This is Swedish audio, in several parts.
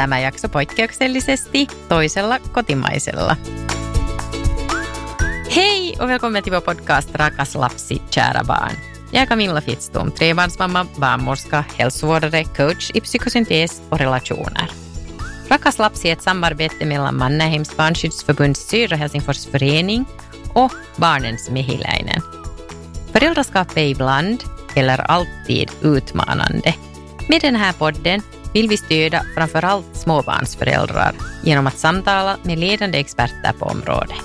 tämä jakso poikkeuksellisesti toisella kotimaisella. Hej och välkommen till vår podcast Rakas lapsi, kära barn. Jag är Camilla Fittstom, trebarnsmamma, barnmorska, hälsovårdare, coach i psykosyntes och relationer. Rakas lapsi är ett samarbete mellan Mannerheims barnskyddsförbunds Södra Helsingfors förening och Barnens Mehiläinen. Föräldraskap är ibland, eller alltid, utmanande. Med den här podden vill vi stödja framför allt småbarnsföräldrar genom att samtala med ledande experter på området.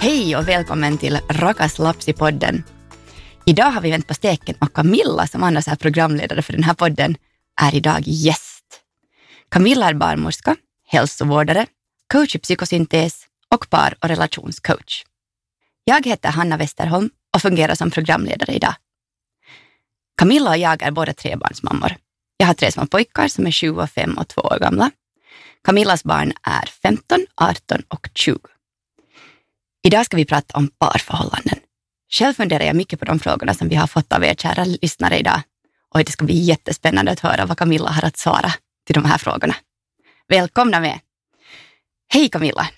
Hej och välkommen till Rakas Lapsi-podden. Idag har vi vänt på steken och Camilla, som annars är programledare för den här podden, är idag gäst. Camilla är barnmorska, hälsovårdare, coach i psykosyntes och par och relationscoach. Jag heter Hanna Westerholm och fungerar som programledare idag. Camilla och jag är båda trebarnsmammor. Jag har tre små pojkar som är 7, 5 och 2 år gamla. Camillas barn är 15, 18 och 20. Idag ska vi prata om parförhållanden. Själv funderar jag mycket på de frågorna som vi har fått av er kära lyssnare idag. Och det ska bli jättespännande att höra vad Camilla har att svara till de här frågorna. Välkomna med! Hej Camilla!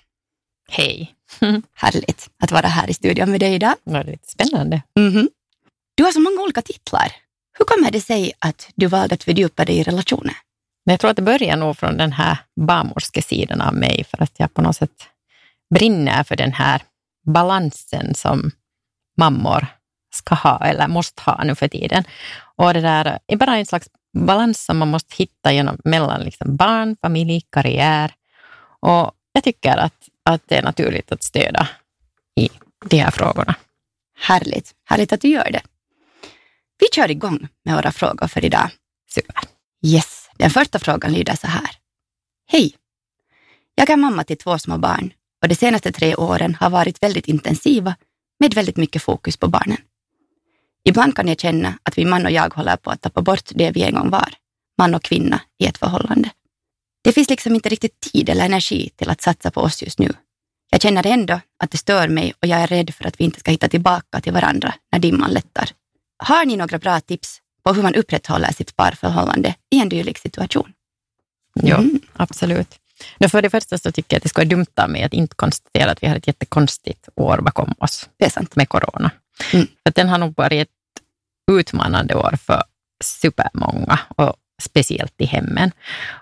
Hej! Härligt att vara här i studion med dig idag. Det var lite spännande. Mm -hmm. Du har så många olika titlar. Hur kommer det sig att du valde att fördjupa dig i relationer? jag tror att det börjar nog från den här barnmorskesidan av mig, för att jag på något sätt brinner för den här balansen som mammor ska ha eller måste ha nu för tiden. Och det där är bara en slags balans som man måste hitta genom, mellan liksom barn, familj, karriär. Och jag tycker att, att det är naturligt att stödja i de här frågorna. Härligt. Härligt att du gör det. Vi kör igång med våra frågor för idag. Super. Yes. Den första frågan lyder så här. Hej! Jag är mamma till två små barn och de senaste tre åren har varit väldigt intensiva med väldigt mycket fokus på barnen. Ibland kan jag känna att min man och jag håller på att tappa bort det vi en gång var, man och kvinna i ett förhållande. Det finns liksom inte riktigt tid eller energi till att satsa på oss just nu. Jag känner ändå att det stör mig och jag är rädd för att vi inte ska hitta tillbaka till varandra när dimman lättar. Har ni några bra tips på hur man upprätthåller sitt parförhållande i en dylik situation? Mm. Ja, absolut. No, för det första så tycker jag att det skulle vara dumt av mig att inte konstatera att vi har ett jättekonstigt år bakom oss det är sant. med corona. Mm. För den har nog varit ett utmanande år för supermånga och speciellt i hemmen.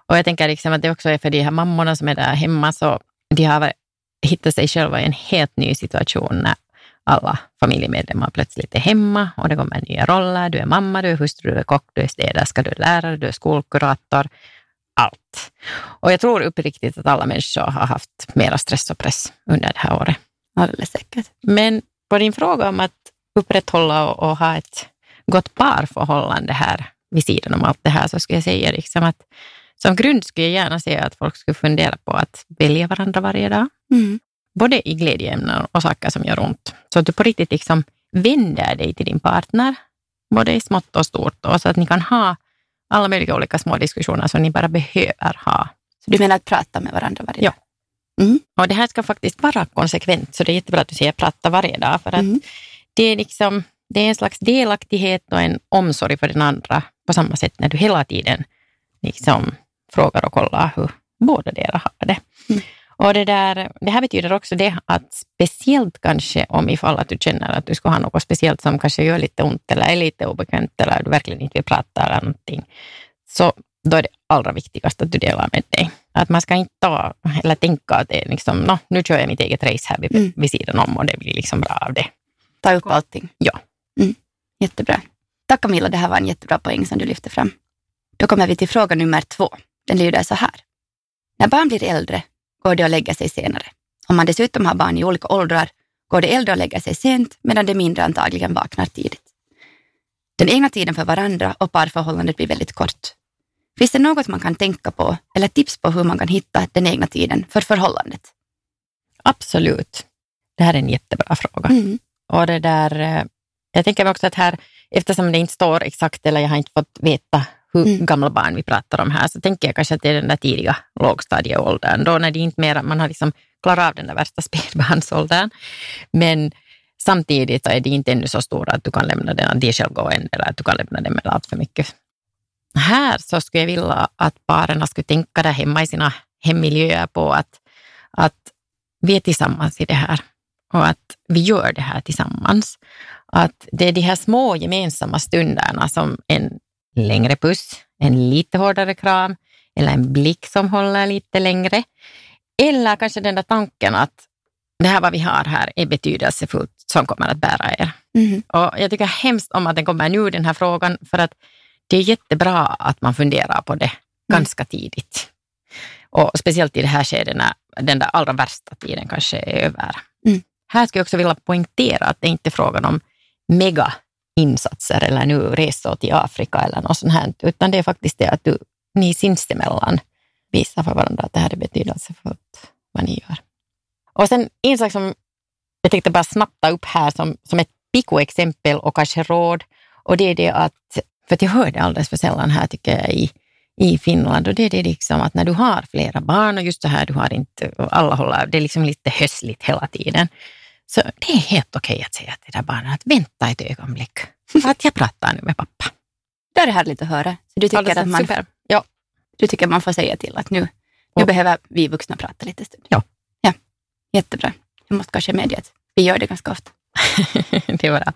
Och jag tänker liksom att det också är för de här mammorna som är där hemma, så de har hittat sig själva i en helt ny situation när alla familjemedlemmar plötsligt är hemma och det kommer nya roller. Du är mamma, du är hustru, du är kock, du är städerska, du är lärare, du är skolkurator. Allt. Och jag tror uppriktigt att alla människor har haft mera stress och press under det här året. Alldeles säkert. Men på din fråga om att upprätthålla och, och ha ett gott parförhållande här vid sidan om allt det här så skulle jag säga liksom att som grund skulle jag gärna säga att folk skulle fundera på att välja varandra varje dag. Mm. Både i glädjeämnen och saker som gör ont. Så att du på riktigt liksom vänder dig till din partner, både i smått och stort, och så att ni kan ha alla möjliga olika små diskussioner som ni bara behöver ha. Så du menar att prata med varandra varje dag? Ja. Mm. Och det här ska faktiskt vara konsekvent, så det är jättebra att du säger prata varje dag, för att mm. det är liksom det är en slags delaktighet och en omsorg för den andra på samma sätt när du hela tiden liksom frågar och kollar hur båda delar har det. Mm. Och det, där, det här betyder också det att speciellt kanske om ifall att du känner att du ska ha något speciellt som kanske gör lite ont eller är lite obekvämt eller du verkligen inte vill prata eller någonting, så då är det allra viktigaste att du delar med dig. Att man ska inte ta eller tänka att det är liksom, no, nu kör jag mitt eget race här vid, mm. vid sidan om och det blir liksom bra av det. Ta upp allting. Ja. Mm. Jättebra. Tack Camilla, det här var en jättebra poäng som du lyfte fram. Då kommer vi till fråga nummer två. Den lyder så här. När barn blir äldre går det att lägga sig senare. Om man dessutom har barn i olika åldrar går det äldre att lägga sig sent medan det mindre antagligen vaknar tidigt. Den egna tiden för varandra och parförhållandet blir väldigt kort. Finns det något man kan tänka på eller tips på hur man kan hitta den egna tiden för förhållandet? Absolut. Det här är en jättebra fråga. Mm. Och det där, eh, jag tänker också att här, eftersom det inte står exakt eller jag har inte fått veta hur mm. gamla barn vi pratar om här, så tänker jag kanske att det är den där tidiga lågstadieåldern, då när det inte mera, man har liksom klarat av den där värsta spädbarnsåldern. Men samtidigt är det inte ännu så stora att du kan lämna den av dig självgående eller att du kan lämna den med allt för mycket här så skulle jag vilja att parerna skulle tänka där hemma i sina hemmiljöer på att, att vi är tillsammans i det här och att vi gör det här tillsammans. Att det är de här små gemensamma stunderna som en längre puss, en lite hårdare kram eller en blick som håller lite längre. Eller kanske den där tanken att det här vad vi har här är betydelsefullt som kommer att bära er. Mm. Och jag tycker hemskt om att den kommer nu, den här frågan, för att det är jättebra att man funderar på det mm. ganska tidigt. Och speciellt i det här skedet när den där allra värsta tiden kanske är över. Mm. Här skulle jag också vilja poängtera att det inte är frågan om mega insatser eller nu resor till Afrika eller något sånt här, utan det är faktiskt det att du, ni sinsemellan visar för varandra att det här är betydelsefullt, vad ni gör. Och sen en sak som jag tänkte bara snabbt ta upp här som, som ett pikoexempel och kanske råd, och det är det att, för att jag hör det alldeles för sällan här tycker jag i, i Finland, och det är det liksom att när du har flera barn och just så här, du har inte, alla håller, det är liksom lite hössligt hela tiden, så det är helt okej att säga till det där barnet att vänta ett ögonblick, att jag pratar nu med pappa. Det är härligt att höra. Så du tycker, att man, super. Ja. du tycker man får säga till att nu, nu och, behöver vi vuxna prata lite stund? Ja. ja. Jättebra. Jag måste kanske medge att vi gör det ganska ofta. det är bra.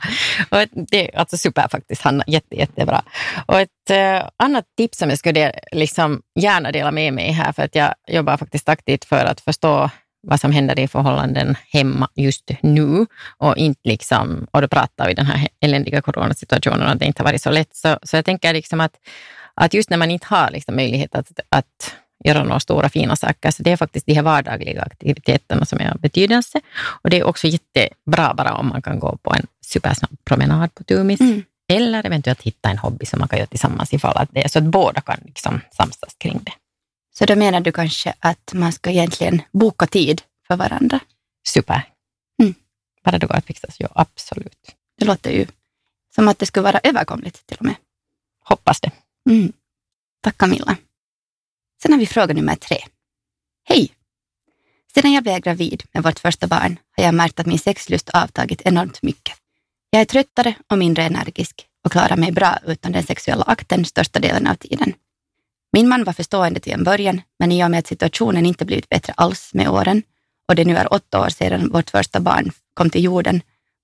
Och det är alltså super faktiskt, Hanna. Jätte, jättebra. Och ett uh, annat tips som jag skulle liksom gärna dela med mig här, för att jag jobbar faktiskt aktivt för att förstå vad som händer i förhållanden hemma just nu och inte liksom, och då pratar vi den här eländiga coronasituationen att det inte har varit så lätt. Så, så jag tänker liksom att, att just när man inte har liksom möjlighet att, att göra några stora fina saker, så det är faktiskt de här vardagliga aktiviteterna som är av betydelse. Och det är också jättebra bara om man kan gå på en supersnabb promenad på Tumis. Mm. Eller eventuellt hitta en hobby som man kan göra tillsammans ifall att det är så att båda kan liksom samsas kring det. Så då menar du kanske att man ska egentligen boka tid för varandra? Super. Mm. Bara det går att fixa så ja, absolut. Det låter ju som att det skulle vara överkomligt till och med. Hoppas det. Mm. Tack Camilla. Sen har vi fråga nummer tre. Hej! Sedan jag blev gravid med vårt första barn har jag märkt att min sexlust avtagit enormt mycket. Jag är tröttare och mindre energisk och klarar mig bra utan den sexuella akten största delen av tiden. Min man var förstående till en början, men i och med att situationen inte blivit bättre alls med åren och det nu är åtta år sedan vårt första barn kom till jorden,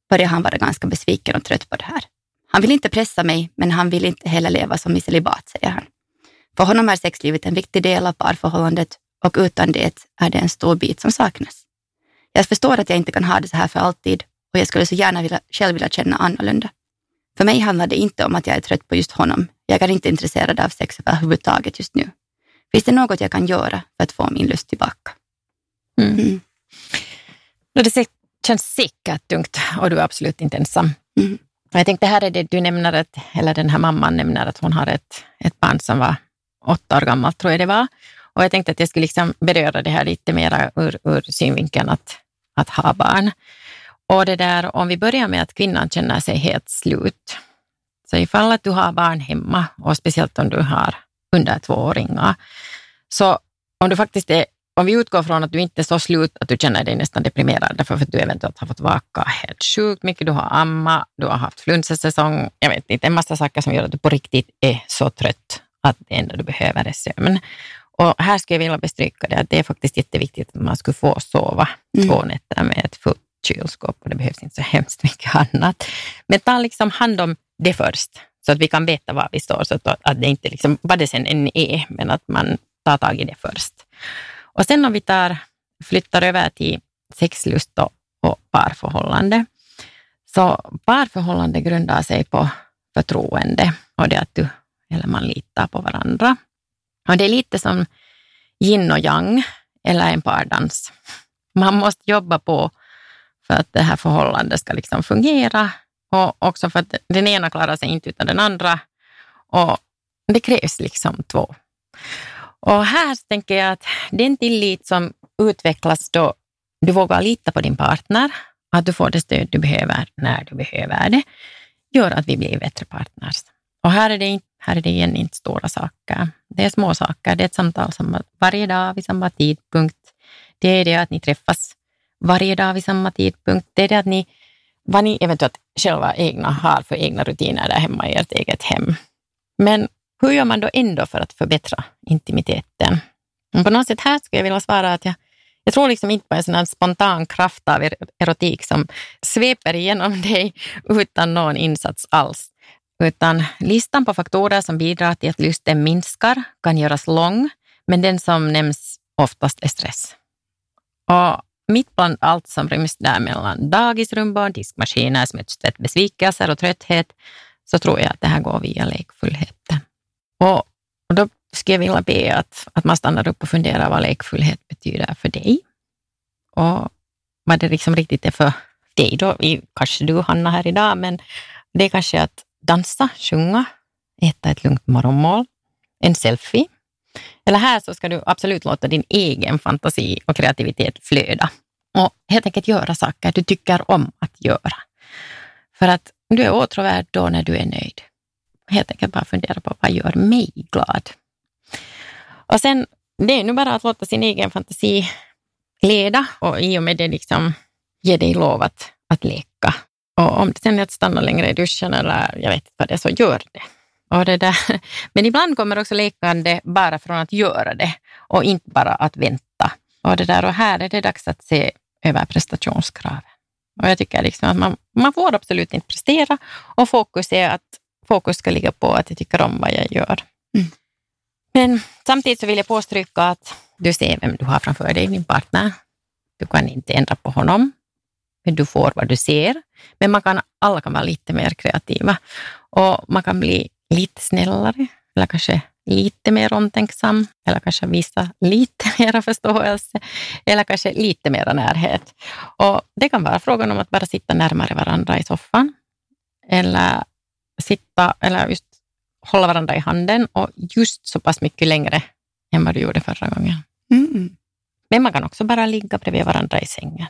började han vara ganska besviken och trött på det här. Han vill inte pressa mig, men han vill inte heller leva som i celibat, säger han. För honom är sexlivet en viktig del av parförhållandet och utan det är det en stor bit som saknas. Jag förstår att jag inte kan ha det så här för alltid och jag skulle så gärna vilja, själv vilja känna annorlunda. För mig handlar det inte om att jag är trött på just honom. Jag är inte intresserad av sex överhuvudtaget just nu. Finns det något jag kan göra för att få min lust tillbaka? Mm. Mm. Det känns säkert tungt och du är absolut inte ensam. Mm. Jag tänkte, här är det du nämner, att, eller den här mamman nämner att hon har ett, ett barn som var åtta år gammalt, tror jag det var. Och jag tänkte att jag skulle liksom beröra det här lite mer ur, ur synvinkeln att, att ha barn. Och det där, om vi börjar med att kvinnan känner sig helt slut. Så ifall att du har barn hemma och speciellt om du har under tvååringar, så om du faktiskt är om vi utgår från att du inte är så slut att du känner dig nästan deprimerad därför att du eventuellt har fått vaka helt sjukt mycket, du har amma, du har haft flunsasäsong, jag vet inte, en massa saker som gör att du på riktigt är så trött att det enda du behöver är sömn. Och här skulle jag vilja bestryka det att det är faktiskt jätteviktigt att man skulle få sova mm. två nätter med ett fullt kylskåp och det behövs inte så hemskt mycket annat. Men ta liksom hand om det först så att vi kan veta var vi står, så att, att det inte liksom, vad det sen än är, men att man tar tag i det först. Och sen om vi tar, flyttar över till sexlust och, och parförhållande, så parförhållande grundar sig på förtroende och det att du eller man litar på varandra. Och det är lite som yin och yang eller en pardans. Man måste jobba på för att det här förhållandet ska liksom fungera och också för att den ena klarar sig inte utan den andra. Och det krävs liksom två. Och här tänker jag att den tillit som utvecklas då du vågar lita på din partner, att du får det stöd du behöver när du behöver det, gör att vi blir bättre partners. Och här är det, här är det igen inte stora saker. Det är små saker. Det är ett samtal varje dag vid samma tidpunkt. Det är det att ni träffas varje dag vid samma tidpunkt. Det är det att ni, vad ni eventuellt själva egna har för egna rutiner där hemma i ert eget hem. Men hur gör man då ändå för att förbättra intimiteten? Men på något sätt här skulle jag vilja svara att jag, jag tror liksom inte på en sån här spontan kraft av erotik som sveper igenom dig utan någon insats alls. Utan listan på faktorer som bidrar till att lusten minskar kan göras lång, men den som nämns oftast är stress. Och mitt bland allt som ryms där mellan dagisrumbor, diskmaskiner, smutstvätt, besvikelser och trötthet, så tror jag att det här går via lekfullheten. Och, och då skulle jag vilja be att, att man stannar upp och funderar vad lekfullhet betyder för dig. Och vad det liksom riktigt är för dig då, kanske du Hanna här idag, men det är kanske att dansa, sjunga, äta ett lugnt morgonmål, en selfie. Eller här så ska du absolut låta din egen fantasi och kreativitet flöda och helt enkelt göra saker du tycker om att göra. För att du är åtråvärd då när du är nöjd. Helt enkelt bara fundera på vad gör mig glad? Och sen, det är nu bara att låta sin egen fantasi leda och i och med det liksom ge dig lov att, att leka. Och om det sen är att stanna längre i duschen eller jag vet inte vad det är, så gör det. Och det där. Men ibland kommer också lekande bara från att göra det och inte bara att vänta. Och, det där, och här är det dags att se över prestationskraven. Och jag tycker liksom att man, man får absolut inte prestera och fokus är att fokus ska ligga på att jag tycker om vad jag gör. Mm. Men samtidigt så vill jag påstryka att du ser vem du har framför dig, din partner. Du kan inte ändra på honom, men du får vad du ser. Men man kan, alla kan vara lite mer kreativa och man kan bli lite snällare eller kanske lite mer omtänksam eller kanske visa lite mera förståelse eller kanske lite mera närhet. Och det kan vara frågan om att bara sitta närmare varandra i soffan eller sitta eller just hålla varandra i handen och just så pass mycket längre än vad du gjorde förra gången. Mm. Men man kan också bara ligga bredvid varandra i sängen.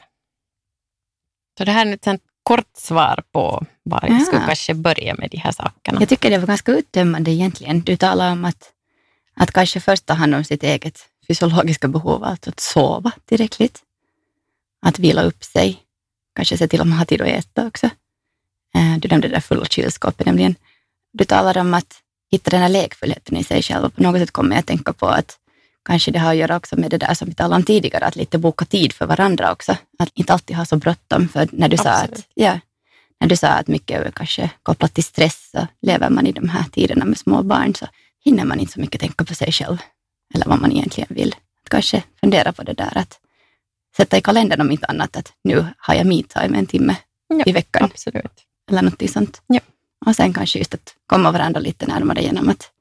Så det här är ett kort svar på var jag skulle kanske börja med de här sakerna. Jag tycker det var ganska uttömmande egentligen. Du talar om att, att kanske först ta hand om sitt eget fysiologiska behov, alltså att sova tillräckligt, att vila upp sig, kanske se till att man har tid att äta också. Eh, du nämnde det där fulla kylskåpet nämligen. Du talar om att hitta den här lekfullheten i sig själv och på något sätt kommer jag att tänka på att kanske det har att göra också med det där som vi talade om tidigare, att lite boka tid för varandra också. Att inte alltid ha så bråttom. För när du, sa att, ja, när du sa att mycket är kanske kopplat till stress, så lever man i de här tiderna med små barn så hinner man inte så mycket tänka på sig själv eller vad man egentligen vill. Att kanske fundera på det där att sätta i kalendern om inte annat att nu har jag me-time en timme ja, i veckan. Absolut. Eller något sånt. Ja. Och sen kanske just att komma varandra lite närmare genom att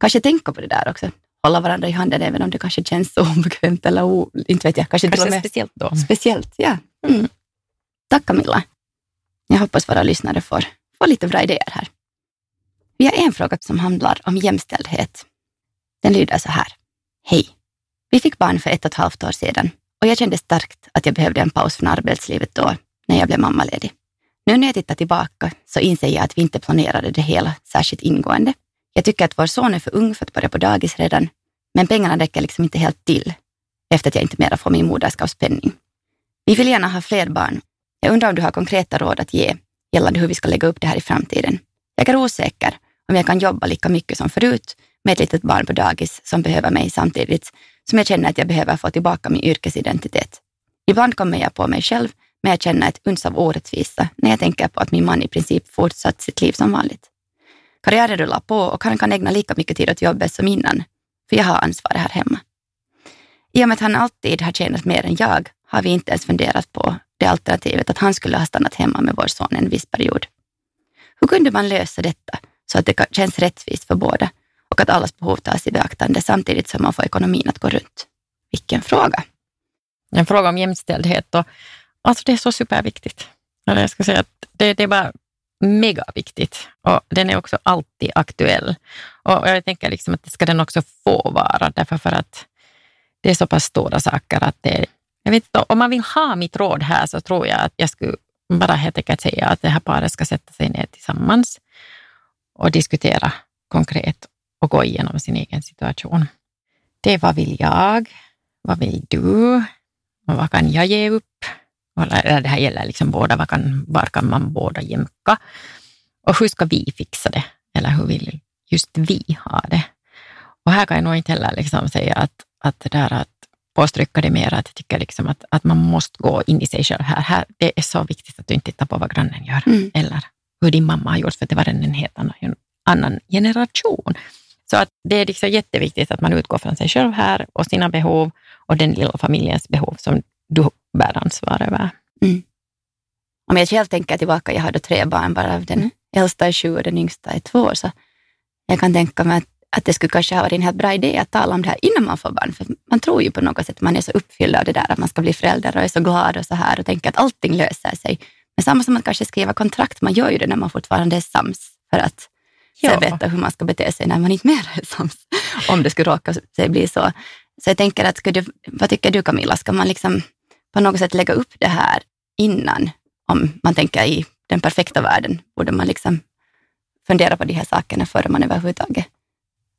kanske tänka på det där också hålla varandra i handen även om det kanske känns så obekvämt eller o, inte vet jag. Kanske, kanske med, speciellt då. Speciellt, ja. Mm. Tack Camilla. Jag hoppas våra lyssnare får, får lite bra idéer här. Vi har en fråga som handlar om jämställdhet. Den lyder så här. Hej. Vi fick barn för ett och ett halvt år sedan och jag kände starkt att jag behövde en paus från arbetslivet då, när jag blev mammaledig. Nu när jag tittar tillbaka så inser jag att vi inte planerade det hela särskilt ingående jag tycker att vår son är för ung för att börja på dagis redan, men pengarna räcker liksom inte helt till efter att jag inte mera får min moderskapspenning. Vi vill gärna ha fler barn. Jag undrar om du har konkreta råd att ge gällande hur vi ska lägga upp det här i framtiden. Jag är osäker om jag kan jobba lika mycket som förut med ett litet barn på dagis som behöver mig samtidigt som jag känner att jag behöver få tillbaka min yrkesidentitet. Ibland kommer jag på mig själv, men jag känner ett uns av orättvisa när jag tänker på att min man i princip fortsatt sitt liv som vanligt. Karriären rullar på och han kan ägna lika mycket tid åt jobbet som innan, för jag har ansvaret här hemma. I och med att han alltid har tjänat mer än jag har vi inte ens funderat på det alternativet att han skulle ha stannat hemma med vår son en viss period. Hur kunde man lösa detta så att det känns rättvist för båda och att allas behov tas i beaktande samtidigt som man får ekonomin att gå runt? Vilken fråga! En fråga om jämställdhet och alltså det är så superviktigt. Eller jag ska säga att det, det är bara megaviktigt och den är också alltid aktuell. Och jag tänker liksom att det ska den också få vara, därför för att det är så pass stora saker att det jag vet inte, om man vill ha mitt råd här så tror jag att jag skulle bara helt enkelt säga att det här paret ska sätta sig ner tillsammans och diskutera konkret och gå igenom sin egen situation. Det är vad vill jag? Vad vill du? Och vad kan jag ge upp? Det här gäller liksom båda, var kan, var kan man båda jämka? Och hur ska vi fixa det? Eller hur vill just vi har det. Och här kan jag nog inte heller liksom säga att, att det där att påstrycka det mer, att jag tycker liksom att, att man måste gå in i sig själv här. här. Det är så viktigt att du inte tittar på vad grannen gör mm. eller hur din mamma har gjort, för det var en helt annan, annan generation. Så att det är liksom jätteviktigt att man utgår från sig själv här och sina behov och den lilla familjens behov som du bär ansvar över. Mm. Om jag själv tänker tillbaka, jag har då tre barn, bara den mm. äldsta är sju och den yngsta är två, så jag kan tänka mig att, att det skulle kanske ha varit en helt bra idé att tala om det här innan man får barn, för man tror ju på något sätt, man är så uppfylld av det där att man ska bli förälder och är så glad och så här och tänker att allting löser sig. Men samma som att kanske skriva kontrakt, man gör ju det när man fortfarande är sams för att ja. sen veta hur man ska bete sig när man inte mer är sams, om det skulle råka sig bli så. Så jag tänker att, du, vad tycker du Camilla, ska man liksom på något sätt lägga upp det här innan? Om man tänker i den perfekta världen, borde man liksom fundera på de här sakerna före man överhuvudtaget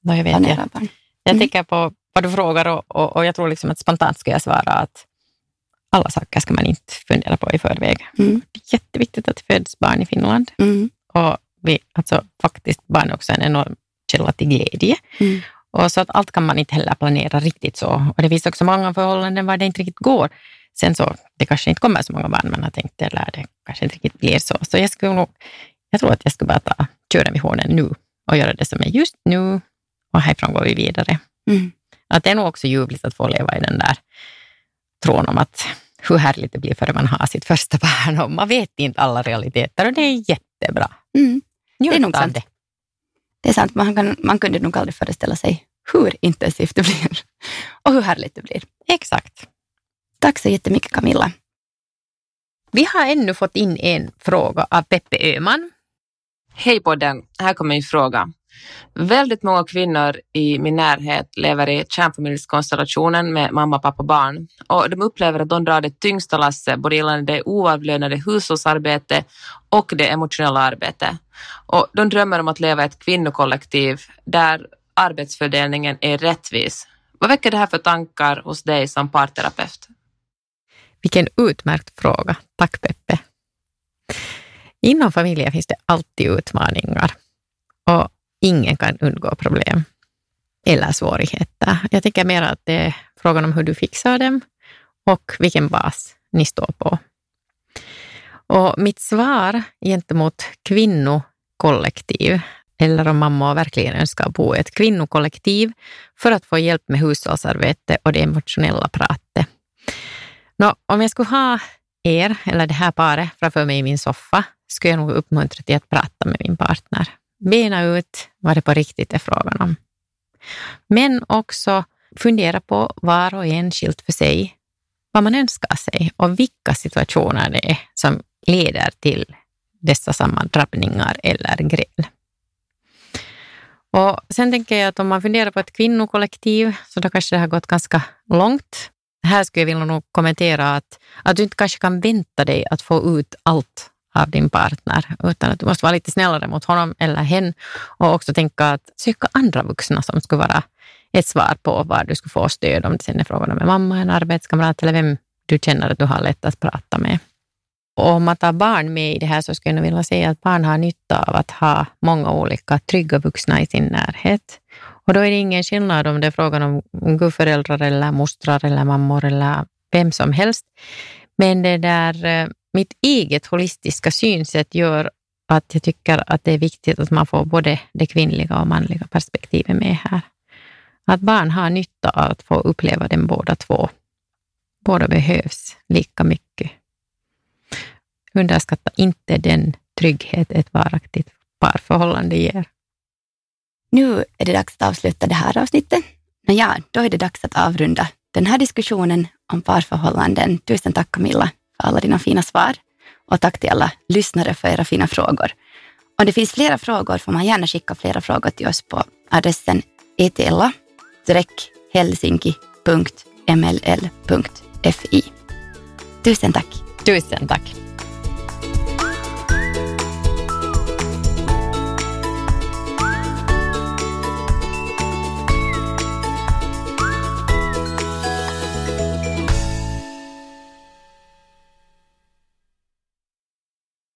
no, jag vet planerar jag. barn? Jag mm. tänker på vad du frågar och, och, och jag tror liksom att spontant ska jag svara att alla saker ska man inte fundera på i förväg. Mm. Det är jätteviktigt att det föds barn i Finland. Mm. Och vi, alltså, faktiskt barn är också en enorm källa till glädje. Mm. Och så att allt kan man inte heller planera riktigt så. Och det finns också många förhållanden var det inte riktigt går. Sen så, det kanske inte kommer så många barn man har tänkt, eller det kanske inte riktigt blir så. Så jag skulle nog, jag tror att jag skulle bara ta köra visionen nu och göra det som är just nu och härifrån går vi vidare. Mm. Att det är nog också ljuvligt att få leva i den där tron om att hur härligt det blir före man har sitt första barn och man vet inte alla realiteter och det är jättebra. Mm. Det är nog sant. Det. det är sant, man, kan, man kunde nog aldrig föreställa sig hur intensivt det blir och hur härligt det blir. Exakt. Tack så jättemycket Camilla. Vi har ännu fått in en fråga av Peppe Öman. Hej podden, här kommer min fråga. Väldigt många kvinnor i min närhet lever i kärnfamiljskonstellationen med mamma, pappa och barn och de upplever att de drar det tyngsta lasset både gällande det oavlönade hushållsarbete och det emotionella arbetet. Och de drömmer om att leva i ett kvinnokollektiv där arbetsfördelningen är rättvis. Vad väcker det här för tankar hos dig som parterapeut? Vilken utmärkt fråga. Tack Peppe. Inom familjen finns det alltid utmaningar och ingen kan undgå problem eller svårigheter. Jag tänker mer att det är frågan om hur du fixar dem och vilken bas ni står på. Och mitt svar gentemot kvinnokollektiv, eller om mamma verkligen önskar bo i ett kvinnokollektiv för att få hjälp med hushållsarbete och det emotionella pratet. Nå, om jag skulle ha er, eller det här paret, framför mig i min soffa, skulle jag nog uppmuntra till att prata med min partner. Bena ut vad det på riktigt är frågan om. Men också fundera på var och en skilt för sig vad man önskar sig och vilka situationer det är som leder till dessa sammandrabbningar eller gräl. Och sen tänker jag att om man funderar på ett kvinnokollektiv så då kanske det har gått ganska långt. Här skulle jag vilja nog kommentera att, att du inte kanske kan vänta dig att få ut allt av din partner, utan att du måste vara lite snällare mot honom eller hen och också tänka att söka andra vuxna som skulle vara ett svar på var du skulle få stöd, om det sen är frågan om en mamma, en arbetskamrat eller vem du känner att du har lätt att prata med. Och om man tar barn med i det här så skulle jag vilja säga att barn har nytta av att ha många olika trygga vuxna i sin närhet. Och då är det ingen skillnad om det är frågan om gudföräldrar eller mostrar eller mammor eller vem som helst. Men det där eh, mitt eget holistiska synsätt gör att jag tycker att det är viktigt att man får både det kvinnliga och manliga perspektivet med här. Att barn har nytta av att få uppleva dem båda två. Båda behövs lika mycket. Underskatta inte den trygghet ett varaktigt parförhållande ger. Nu är det dags att avsluta det här avsnittet. Nåja, då är det dags att avrunda den här diskussionen om parförhållanden. Tusen tack Camilla för alla dina fina svar och tack till alla lyssnare för era fina frågor. Om det finns flera frågor får man gärna skicka flera frågor till oss på adressen etla-helsinki.mll.fi. Tusen tack. Tusen tack.